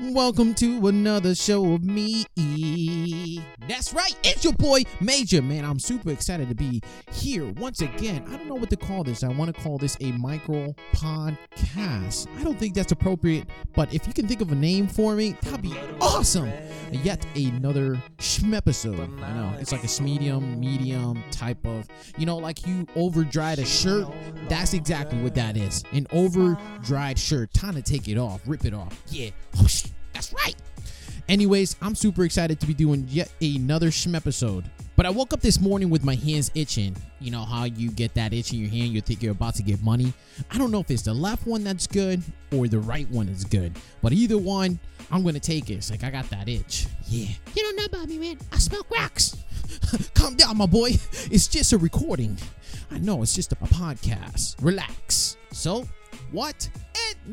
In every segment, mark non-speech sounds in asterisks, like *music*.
Welcome to another show of me. That's right, it's your boy Major. Man, I'm super excited to be here once again. I don't know what to call this. I want to call this a micro podcast. I don't think that's appropriate, but if you can think of a name for me, that'd be awesome. Yet another episode. I know it's like a medium, medium type of, you know, like you over dried a shirt. That's exactly what that is. An over dried shirt. Time to take it off, rip it off. Yeah. That's right. Anyways, I'm super excited to be doing yet another schm episode. But I woke up this morning with my hands itching. You know how you get that itch in your hand, you think you're about to get money. I don't know if it's the left one that's good or the right one is good. But either one, I'm gonna take it. It's like I got that itch. Yeah. You don't know about me, man. I smoke rocks. *laughs* Calm down, my boy. It's just a recording. I know it's just a podcast. Relax. So, what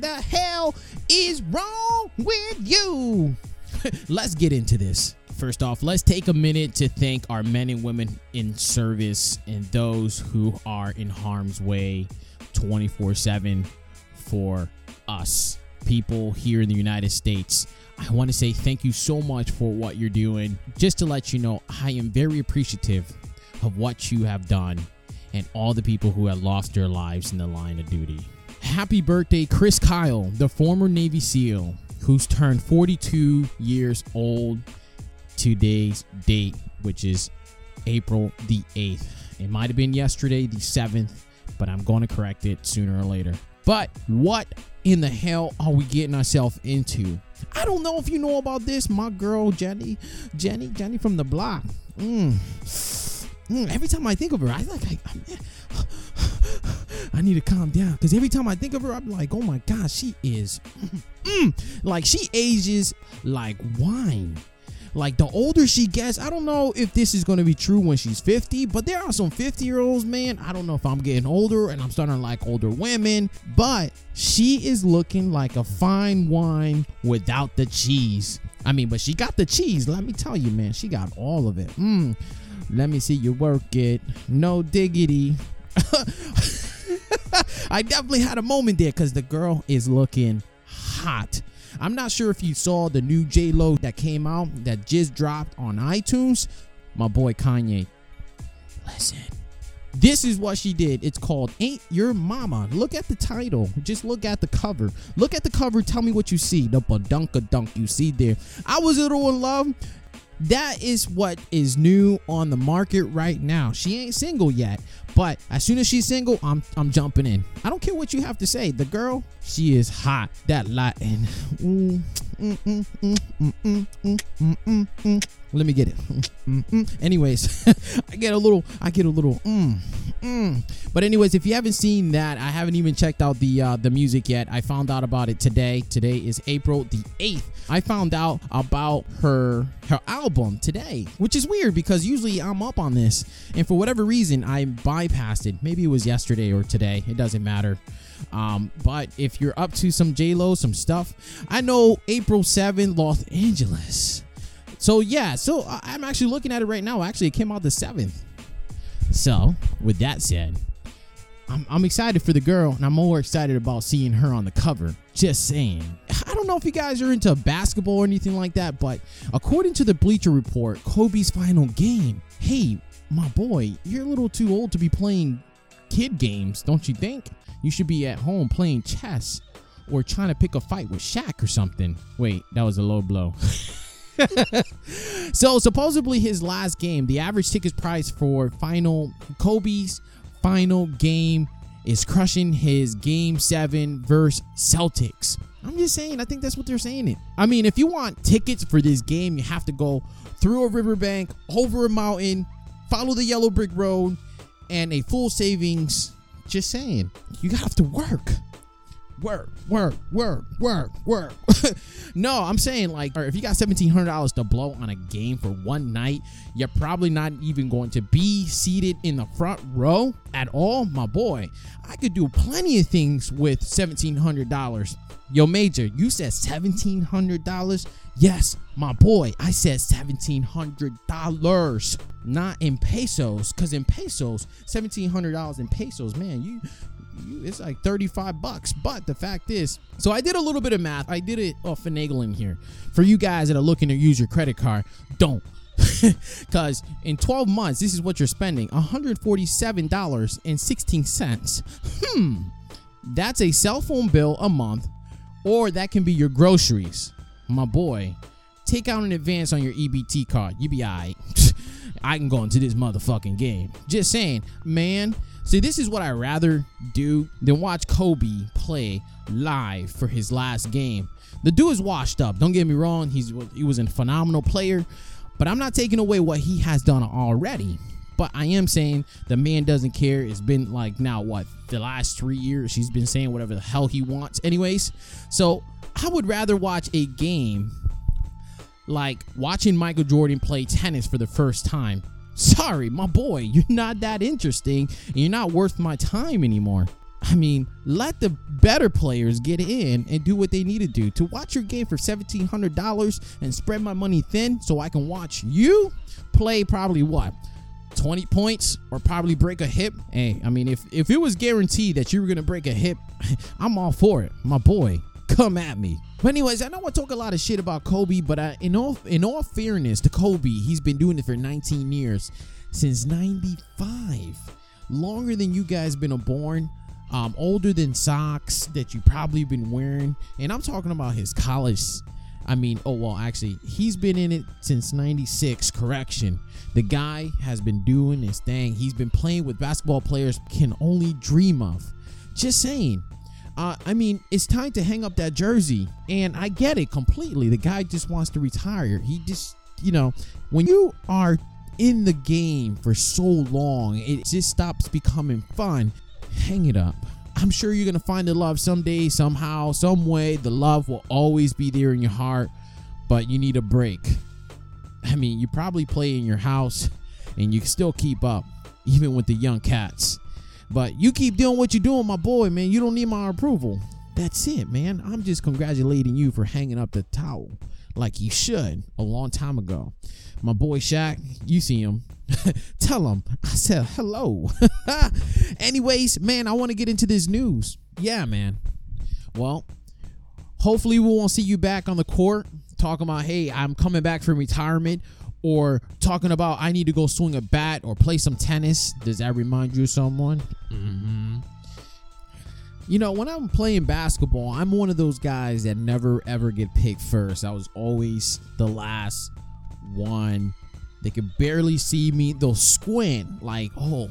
the hell is wrong with you? *laughs* let's get into this. First off, let's take a minute to thank our men and women in service and those who are in harm's way 24 7 for us, people here in the United States. I want to say thank you so much for what you're doing. Just to let you know, I am very appreciative of what you have done and all the people who have lost their lives in the line of duty. Happy birthday, Chris Kyle, the former Navy SEAL who's turned 42 years old today's date, which is April the 8th. It might have been yesterday, the 7th, but I'm going to correct it sooner or later. But what in the hell are we getting ourselves into? I don't know if you know about this. My girl Jenny, Jenny, Jenny from the block. Mm. Mm, every time I think of her, I like I, I need to calm down because every time I think of her, I'm like, oh my god, she is mm, like she ages like wine. Like the older she gets, I don't know if this is going to be true when she's 50, but there are some 50 year olds, man. I don't know if I'm getting older and I'm starting to like older women, but she is looking like a fine wine without the cheese. I mean, but she got the cheese. Let me tell you, man, she got all of it. Mm. Let me see you work it. No diggity. *laughs* I definitely had a moment there because the girl is looking hot. I'm not sure if you saw the new J Lo that came out that just dropped on iTunes. My boy Kanye. Listen, this is what she did. It's called Ain't Your Mama. Look at the title. Just look at the cover. Look at the cover. Tell me what you see. The badunka dunk you see there. I was a little in love that is what is new on the market right now. She ain't single yet, but as soon as she's single, I'm I'm jumping in. I don't care what you have to say. The girl, she is hot. That Latin. Mm, mm, mm, Let me get it. Anyways, *laughs* I get a little. I get a little. But anyways, if you haven't seen that, I haven't even checked out the uh, the music yet. I found out about it today. Today is April the eighth. I found out about her her album today, which is weird because usually I'm up on this, and for whatever reason I bypassed it. Maybe it was yesterday or today. It doesn't matter. Um, but if you're up to some J Lo, some stuff, I know April 7th, Los Angeles. So yeah, so I'm actually looking at it right now. Actually, it came out the 7th. So with that said, I'm, I'm excited for the girl, and I'm more excited about seeing her on the cover. Just saying. I don't know if you guys are into basketball or anything like that, but according to the Bleacher Report, Kobe's final game. Hey, my boy, you're a little too old to be playing kid games, don't you think? You should be at home playing chess or trying to pick a fight with Shaq or something. Wait, that was a low blow. *laughs* *laughs* so supposedly his last game, the average ticket price for final Kobe's final game is crushing his game seven versus Celtics. I'm just saying, I think that's what they're saying. It. I mean, if you want tickets for this game, you have to go through a riverbank, over a mountain, follow the yellow brick road, and a full savings. Just saying, you have to work work, work, work, work, work. *laughs* no, I'm saying like, if you got seventeen hundred dollars to blow on a game for one night, you're probably not even going to be seated in the front row at all, my boy. I could do plenty of things with seventeen hundred dollars. Yo, Major, you said seventeen hundred dollars. Yes, my boy, I said seventeen hundred dollars, not in pesos, cause in pesos, seventeen hundred dollars in pesos, man, you it's like 35 bucks. But the fact is, so I did a little bit of math. I did it off finagling here. For you guys that are looking to use your credit card, don't. *laughs* Because in 12 months, this is what you're spending $147.16. Hmm. That's a cell phone bill a month, or that can be your groceries. My boy, take out an advance on your EBT card. You be alright. *laughs* I can go into this motherfucking game. Just saying, man. See, this is what I rather do than watch Kobe play live for his last game. The dude is washed up. Don't get me wrong. He's he was a phenomenal player, but I'm not taking away what he has done already. But I am saying the man doesn't care. It's been like now what the last three years he's been saying whatever the hell he wants. Anyways, so I would rather watch a game like watching Michael Jordan play tennis for the first time. Sorry, my boy, you're not that interesting. you're not worth my time anymore. I mean, let the better players get in and do what they need to do. To watch your game for $1,700 and spread my money thin so I can watch you play probably what? 20 points or probably break a hip. Hey, I mean, if, if it was guaranteed that you were going to break a hip, *laughs* I'm all for it. My boy, come at me. But anyways, I know I talk a lot of shit about Kobe, but I, in all in all fairness to Kobe, he's been doing it for 19 years, since 95, longer than you guys been born, um, older than socks that you probably been wearing, and I'm talking about his college. I mean, oh well, actually, he's been in it since 96. Correction. The guy has been doing his thing. He's been playing with basketball players can only dream of. Just saying. Uh, I mean, it's time to hang up that jersey. And I get it completely. The guy just wants to retire. He just, you know, when you are in the game for so long, it just stops becoming fun. Hang it up. I'm sure you're going to find the love someday, somehow, some way. The love will always be there in your heart, but you need a break. I mean, you probably play in your house and you still keep up, even with the young cats. But you keep doing what you're doing, my boy, man. You don't need my approval. That's it, man. I'm just congratulating you for hanging up the towel like you should a long time ago. My boy Shaq, you see him. *laughs* Tell him I said hello. *laughs* Anyways, man, I want to get into this news. Yeah, man. Well, hopefully we won't see you back on the court talking about, hey, I'm coming back from retirement or talking about I need to go swing a bat or play some tennis. Does that remind you of someone? Mm-hmm. You know, when I'm playing basketball, I'm one of those guys that never ever get picked first. I was always the last one. They could barely see me. They'll squint like, oh,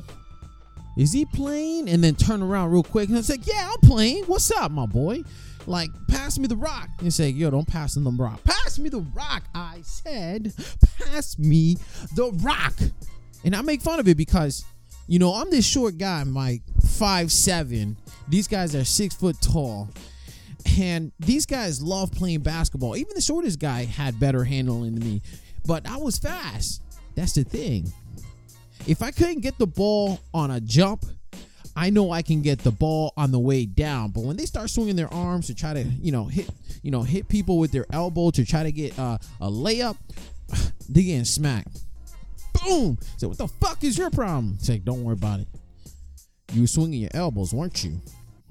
is he playing? And then turn around real quick and it's like, yeah, I'm playing. What's up, my boy? Like pass me the rock. And say yo don't pass him the rock. Pass me the rock i said. Pass me the rock. And i make fun of it because you know i'm this short guy i'm like five seven. These guys are six foot tall. And these guys love playing basketball. Even the shortest guy had better handling than me. But i was fast. That's the thing. If i couldn't get the ball on a jump I know I can get the ball on the way down. But when they start swinging their arms to try to, you know, hit, you know, hit people with their elbow to try to get uh, a layup, *sighs* they getting smacked. Boom. So what the fuck is your problem? It's like, don't worry about it. You were swinging your elbows, weren't you?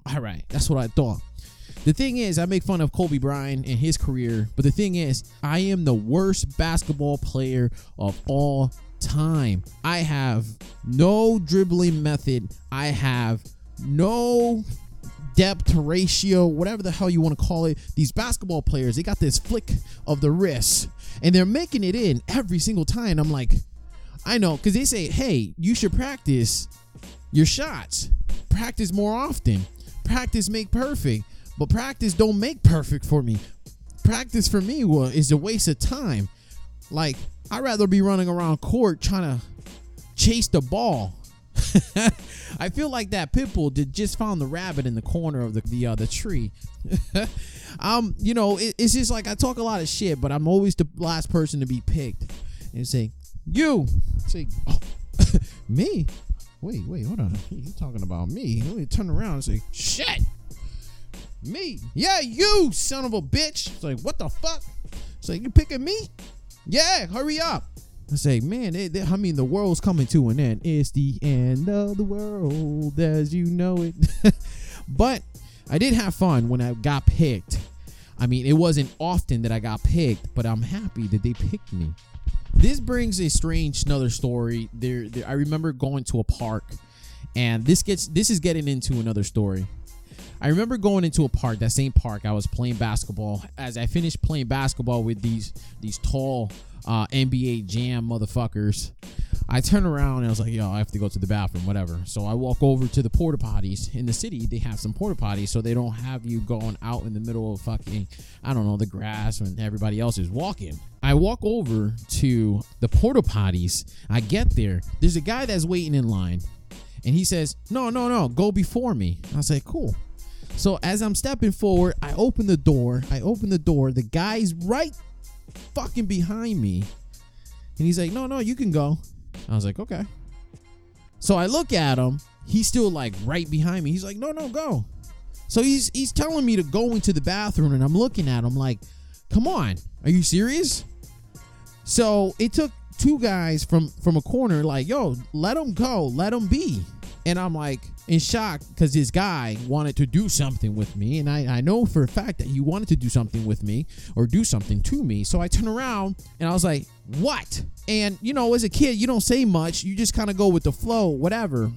All right, that's what I thought. The thing is, I make fun of Kobe Bryant and his career, but the thing is, I am the worst basketball player of all time. I have no dribbling method. I have no depth ratio, whatever the hell you want to call it. These basketball players, they got this flick of the wrist and they're making it in every single time. I'm like, I know, because they say, hey, you should practice your shots. Practice more often. Practice make perfect. But practice don't make perfect for me. Practice for me well, is a waste of time. Like, I'd rather be running around court trying to chase the ball. *laughs* I feel like that pit bull did just found the rabbit in the corner of the the, uh, the tree. *laughs* um, you know, it, it's just like I talk a lot of shit, but I'm always the last person to be picked and say, "You," say, oh, *laughs* "Me." Wait, wait, hold on. You talking about me? Let me turn around and say, "Shit." Me? Yeah, you son of a bitch. It's like, what the fuck? It's like, you picking me? Yeah, hurry up. I say, man, I mean, the world's coming to an end. It's the end of the world as you know it. *laughs* but I did have fun when I got picked. I mean, it wasn't often that I got picked, but I'm happy that they picked me. This brings a strange another story. There, there I remember going to a park, and this gets this is getting into another story. I remember going into a park, that same park. I was playing basketball. As I finished playing basketball with these these tall uh, NBA Jam motherfuckers, I turned around and I was like, "Yo, I have to go to the bathroom, whatever." So I walk over to the porta potties in the city. They have some porta potties, so they don't have you going out in the middle of fucking, I don't know, the grass when everybody else is walking. I walk over to the porta potties. I get there. There's a guy that's waiting in line, and he says, "No, no, no, go before me." I like, "Cool." So as I'm stepping forward, I open the door. I open the door. The guy's right fucking behind me. And he's like, no, no, you can go. I was like, okay. So I look at him. He's still like right behind me. He's like, no, no, go. So he's he's telling me to go into the bathroom, and I'm looking at him like, come on, are you serious? So it took two guys from from a corner, like, yo, let him go, let him be. And I'm like in shock because this guy wanted to do something with me. And I, I know for a fact that he wanted to do something with me or do something to me. So I turn around and I was like, what? And you know, as a kid, you don't say much. You just kind of go with the flow, whatever.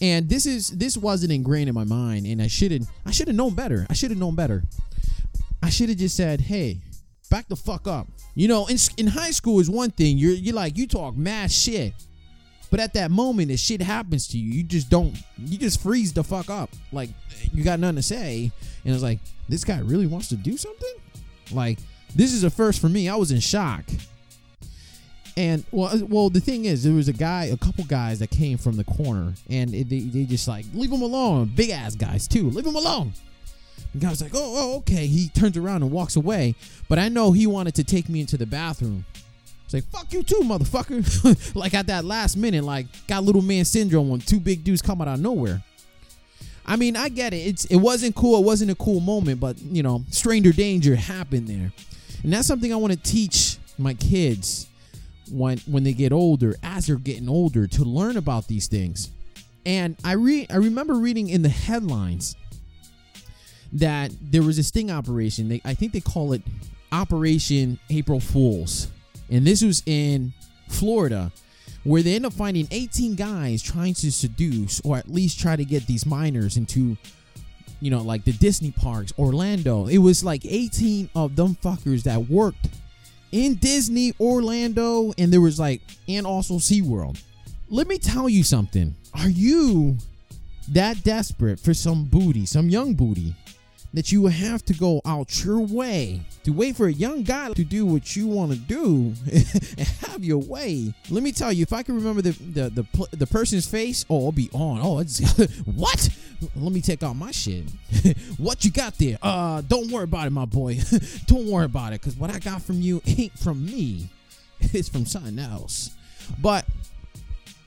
And this is this wasn't ingrained in my mind, and I shouldn't I should have known better. I should have known better. I should have just said, "Hey, back the fuck up." You know, in in high school is one thing. You're you're like you talk mad shit, but at that moment, if shit happens to you, you just don't. You just freeze the fuck up. Like you got nothing to say, and it's like this guy really wants to do something. Like this is a first for me. I was in shock. And well, well, the thing is, there was a guy, a couple guys that came from the corner, and it, they, they just like leave him alone. Big ass guys too, leave him alone. The guy's like, oh, oh, okay. He turns around and walks away, but I know he wanted to take me into the bathroom. Like fuck you too, motherfucker. *laughs* like at that last minute, like got little man syndrome when two big dudes come out of nowhere. I mean, I get it. It's it wasn't cool. It wasn't a cool moment, but you know, stranger danger happened there, and that's something I want to teach my kids when when they get older, as they're getting older, to learn about these things. And I re I remember reading in the headlines that there was a sting operation. They I think they call it Operation April Fools, and this was in Florida, where they end up finding 18 guys trying to seduce or at least try to get these minors into you know like the Disney parks, Orlando. It was like 18 of them fuckers that worked in Disney, Orlando, and there was like, and also SeaWorld. Let me tell you something. Are you that desperate for some booty, some young booty, that you have to go out your way to wait for a young guy to do what you want to do *laughs* and have your way? Let me tell you, if I can remember the the the, the person's face, oh, I'll be on. Oh, it's *laughs* what? Let me take out my shit. *laughs* what you got there? Uh, don't worry about it, my boy. don't worry about it, cause what I got from you ain't from me. It's from something else. But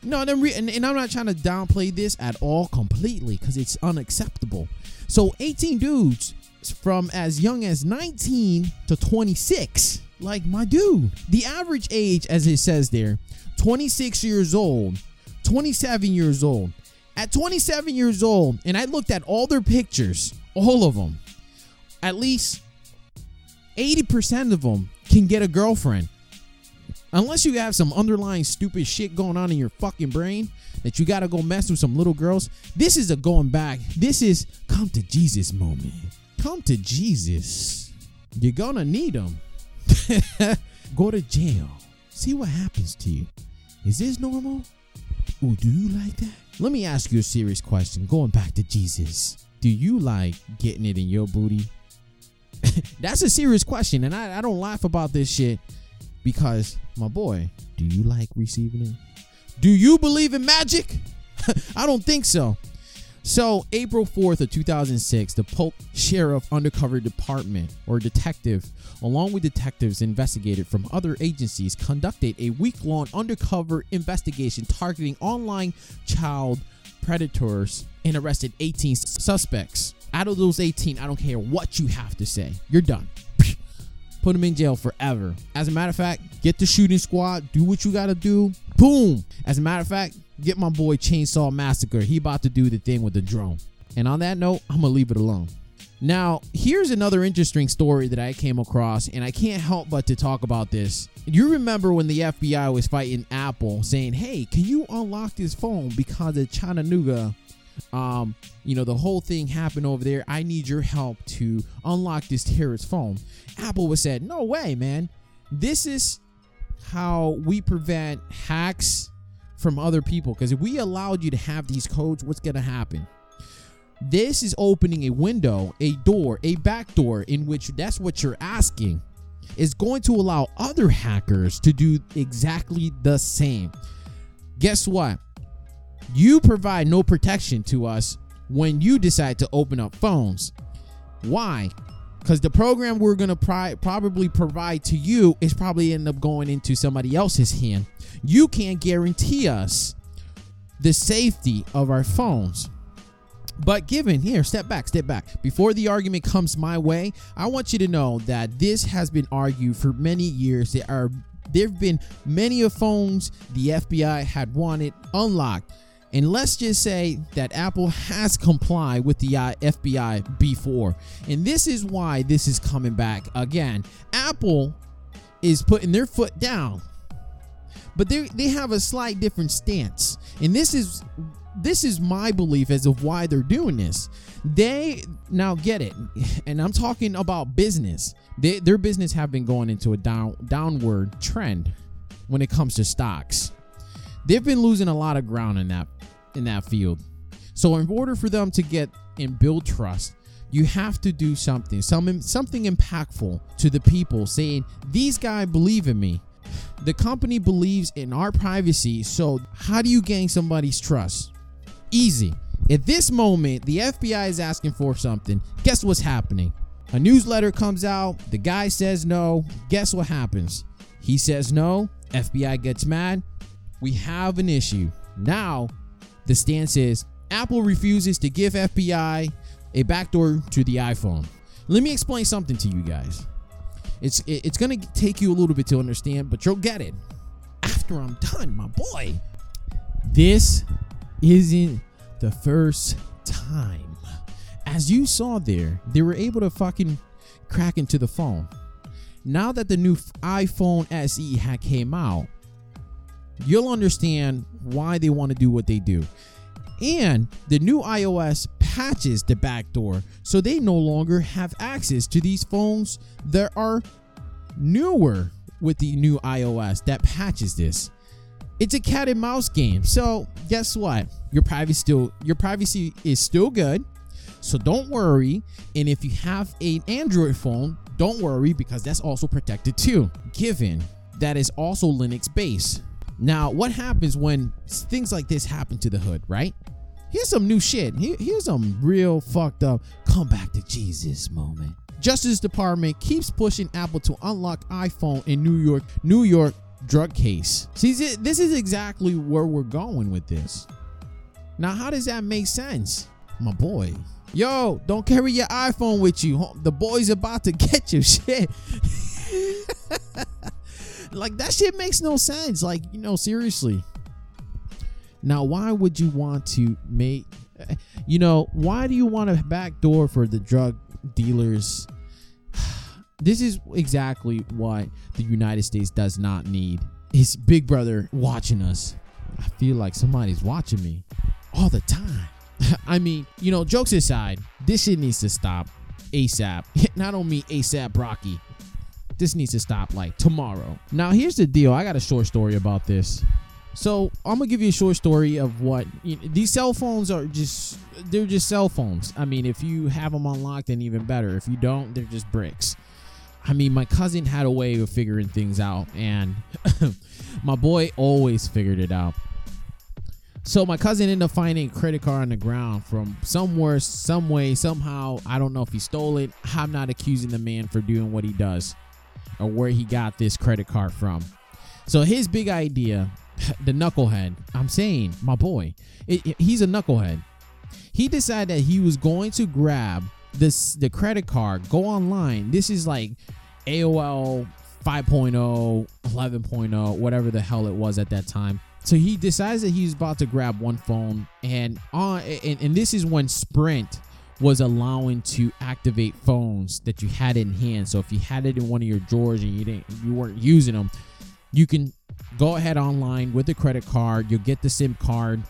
no, and, and I'm not trying to downplay this at all completely because it's unacceptable. So 18 dudes from as young as 19 to 26, like my dude. The average age, as it says there, 26 years old, 27 years old. At 27 years old, and I looked at all their pictures, all of them, at least 80% of them can get a girlfriend. Unless you have some underlying stupid shit going on in your fucking brain that you gotta go mess with some little girls, this is a going back. This is come to Jesus moment. Come to Jesus. You're gonna need him. *laughs* go to jail. See what happens to you. Is this normal? Oh, do you like that? Let me ask you a serious question. Going back to Jesus. Do you like getting it in your booty? *laughs* That's a serious question, and I, I don't laugh about this shit because my boy, do you like receiving it? Do you believe in magic? *laughs* I don't think so. So, April 4th of 2006, the Polk Sheriff Undercover Department or detective, along with detectives investigated from other agencies, conducted a week-long undercover investigation targeting online child predators and arrested 18 suspects. Out of those 18, I don't care what you have to say. You're done. Put him in jail forever. As a matter of fact, get the shooting squad, do what you gotta do. Boom. As a matter of fact, get my boy Chainsaw Massacre. He about to do the thing with the drone. And on that note, I'm gonna leave it alone. Now, here's another interesting story that I came across, and I can't help but to talk about this. You remember when the FBI was fighting Apple, saying, "Hey, can you unlock this phone because of Chattanooga um, you know, the whole thing happened over there. I need your help to unlock this terrorist phone. Apple was said, no way, man. This is how we prevent hacks from other people. Because if we allowed you to have these codes, what's going to happen? This is opening a window, a door, a back door in which that's what you're asking is going to allow other hackers to do exactly the same. Guess what? You provide no protection to us when you decide to open up phones. Why? Because the program we're going to pri- probably provide to you is probably end up going into somebody else's hand. You can't guarantee us the safety of our phones. But given here, step back, step back. Before the argument comes my way, I want you to know that this has been argued for many years. There are there have been many of phones the FBI had wanted unlocked and let's just say that Apple has complied with the uh, FBI before. And this is why this is coming back again. Apple is putting their foot down. But they they have a slight different stance. And this is this is my belief as of why they're doing this. They now get it, and I'm talking about business. They, their business have been going into a down downward trend when it comes to stocks. They've been losing a lot of ground in that in that field. So in order for them to get and build trust, you have to do something, some something impactful to the people saying, "These guys believe in me." The company believes in our privacy, so how do you gain somebody's trust? Easy. At this moment, the FBI is asking for something. Guess what's happening? A newsletter comes out, the guy says no. Guess what happens? He says no, FBI gets mad. We have an issue. Now, the stance is Apple refuses to give FBI a backdoor to the iPhone. Let me explain something to you guys. It's it's gonna take you a little bit to understand, but you'll get it after I'm done, my boy. This isn't the first time. As you saw there, they were able to fucking crack into the phone. Now that the new iPhone SE had came out, you'll understand why they want to do what they do. And the new iOS patches the backdoor so they no longer have access to these phones that are newer with the new iOS that patches this. It's a cat and mouse game. So, guess what? Your privacy still your privacy is still good. So don't worry. And if you have an Android phone, don't worry because that's also protected too, given that is also Linux based. Now, what happens when things like this happen to the hood, right? Here's some new shit. Here, here's some real fucked up come back to Jesus moment. Justice Department keeps pushing Apple to unlock iPhone in New York, New York drug case. See, this is exactly where we're going with this. Now, how does that make sense? My boy. Yo, don't carry your iPhone with you. The boy's about to *laughs* get you shit. Like that shit makes no sense. Like, you know, seriously. Now, why would you want to make you know, why do you want a backdoor for the drug dealers? *sighs* This is exactly what the United States does not need. It's Big Brother watching us. I feel like somebody's watching me all the time. *laughs* I mean, you know, jokes aside, this shit needs to stop ASAP. *laughs* Not only ASAP Rocky, this needs to stop like tomorrow. Now, here's the deal. I got a short story about this. So I'm gonna give you a short story of what you know, these cell phones are. Just they're just cell phones. I mean, if you have them unlocked, then even better. If you don't, they're just bricks. I mean, my cousin had a way of figuring things out, and *laughs* my boy always figured it out. So my cousin ended up finding a credit card on the ground from somewhere, some way, somehow. I don't know if he stole it. I'm not accusing the man for doing what he does or where he got this credit card from. So his big idea, *laughs* the knucklehead, I'm saying, my boy, it, it, he's a knucklehead. He decided that he was going to grab this the credit card, go online. This is like AOL 5.0, 11.0, whatever the hell it was at that time. So he decides that he's about to grab one phone, and on and, and this is when Sprint was allowing to activate phones that you had in hand. So if you had it in one of your drawers and you didn't, you weren't using them, you can go ahead online with the credit card. You'll get the SIM card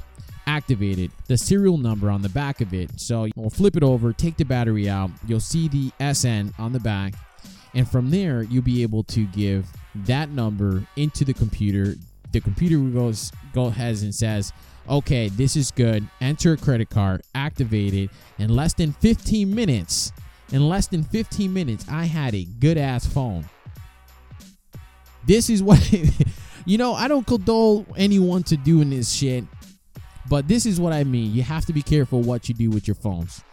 activated, the serial number on the back of it. So we'll flip it over, take the battery out. You'll see the SN on the back. And from there, you'll be able to give that number into the computer. The computer goes go ahead and says, okay, this is good. Enter a credit card, activate it. In less than 15 minutes, in less than 15 minutes, I had a good ass phone. This is what, *laughs* you know, I don't condole anyone to doing this shit, but this is what I mean. You have to be careful what you do with your phones.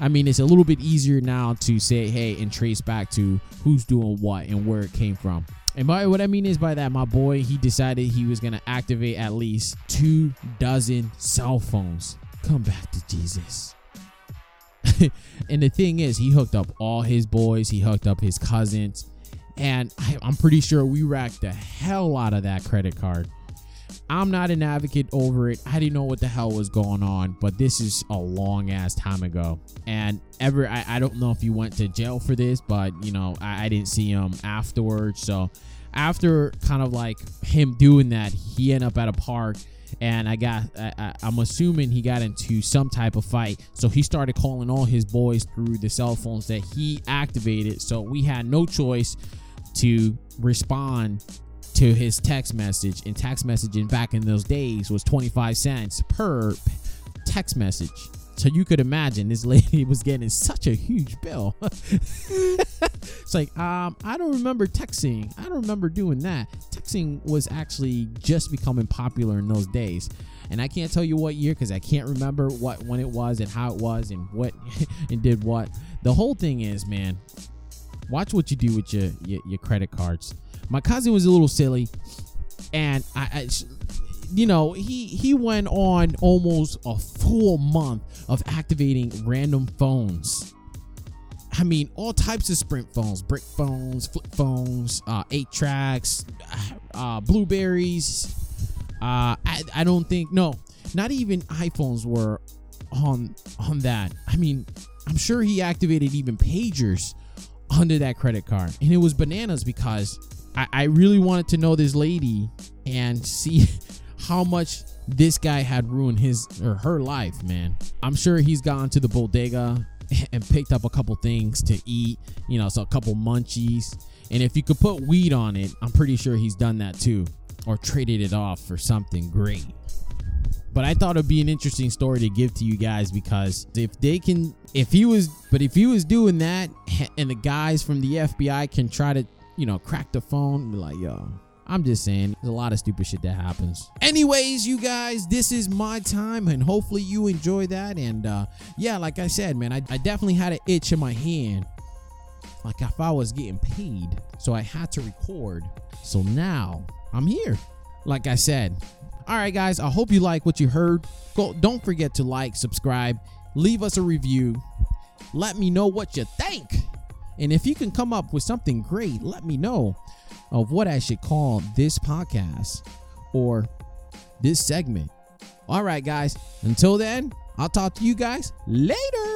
I mean, it's a little bit easier now to say, hey, and trace back to who's doing what and where it came from. And by what I mean is by that, my boy, he decided he was gonna activate at least two dozen cell phones. Come back to Jesus. *laughs* and the thing is, he hooked up all his boys, he hooked up his cousins, and I, I'm pretty sure we racked the hell out of that credit card. I'm not an advocate over it. I didn't know what the hell was going on, but this is a long ass time ago. And ever, I, I don't know if you went to jail for this, but you know, I, I didn't see him afterwards. So after kind of like him doing that, he ended up at a park. And I got, I, I'm assuming he got into some type of fight. So he started calling all his boys through the cell phones that he activated. So we had no choice to respond to his text message. And text messaging back in those days was 25 cents per text message. So you could imagine this *laughs* lady was getting such a huge bill. *laughs* it's like, um, I don't remember texting. I don't remember doing that. Texting was actually just becoming popular in those days. And I can't tell you what year because I can't remember what when it was and how it was and what *laughs* and did what. The whole thing is, man, watch what you do with your, your, your credit cards my cousin was a little silly, and I, I you know, he he went on almost a full month of activating random phones. I mean, all types of Sprint phones, brick phones, flip phones, uh, eight tracks, uh, blueberries. Uh, I, I don't think no, not even iPhones were on on that. I mean, I'm sure he activated even pagers under that credit card, and it was bananas because I, I really wanted to know this lady and see *laughs* how much this guy had ruined his or her life, man. I'm sure he's gone to the bodega *laughs* and picked up a couple things to eat, you know, so a couple munchies. And if you could put weed on it, I'm pretty sure he's done that too or traded it off for something great. But I thought it'd be an interesting story to give to you guys because if they can, if he was, but if he was doing that *laughs* and the guys from the FBI can try to you know, crack the phone, be like, yo, I'm just saying, there's a lot of stupid shit that happens. Anyways, you guys, this is my time, and hopefully you enjoy that. And uh, yeah, like I said, man, I, I definitely had an itch in my hand, like if I was getting paid. So I had to record. So now I'm here. Like I said. All right, guys, I hope you like what you heard. Go, don't forget to like, subscribe, leave us a review. Let me know what you think. And if you can come up with something great, let me know of what I should call this podcast or this segment. All right, guys. Until then, I'll talk to you guys later.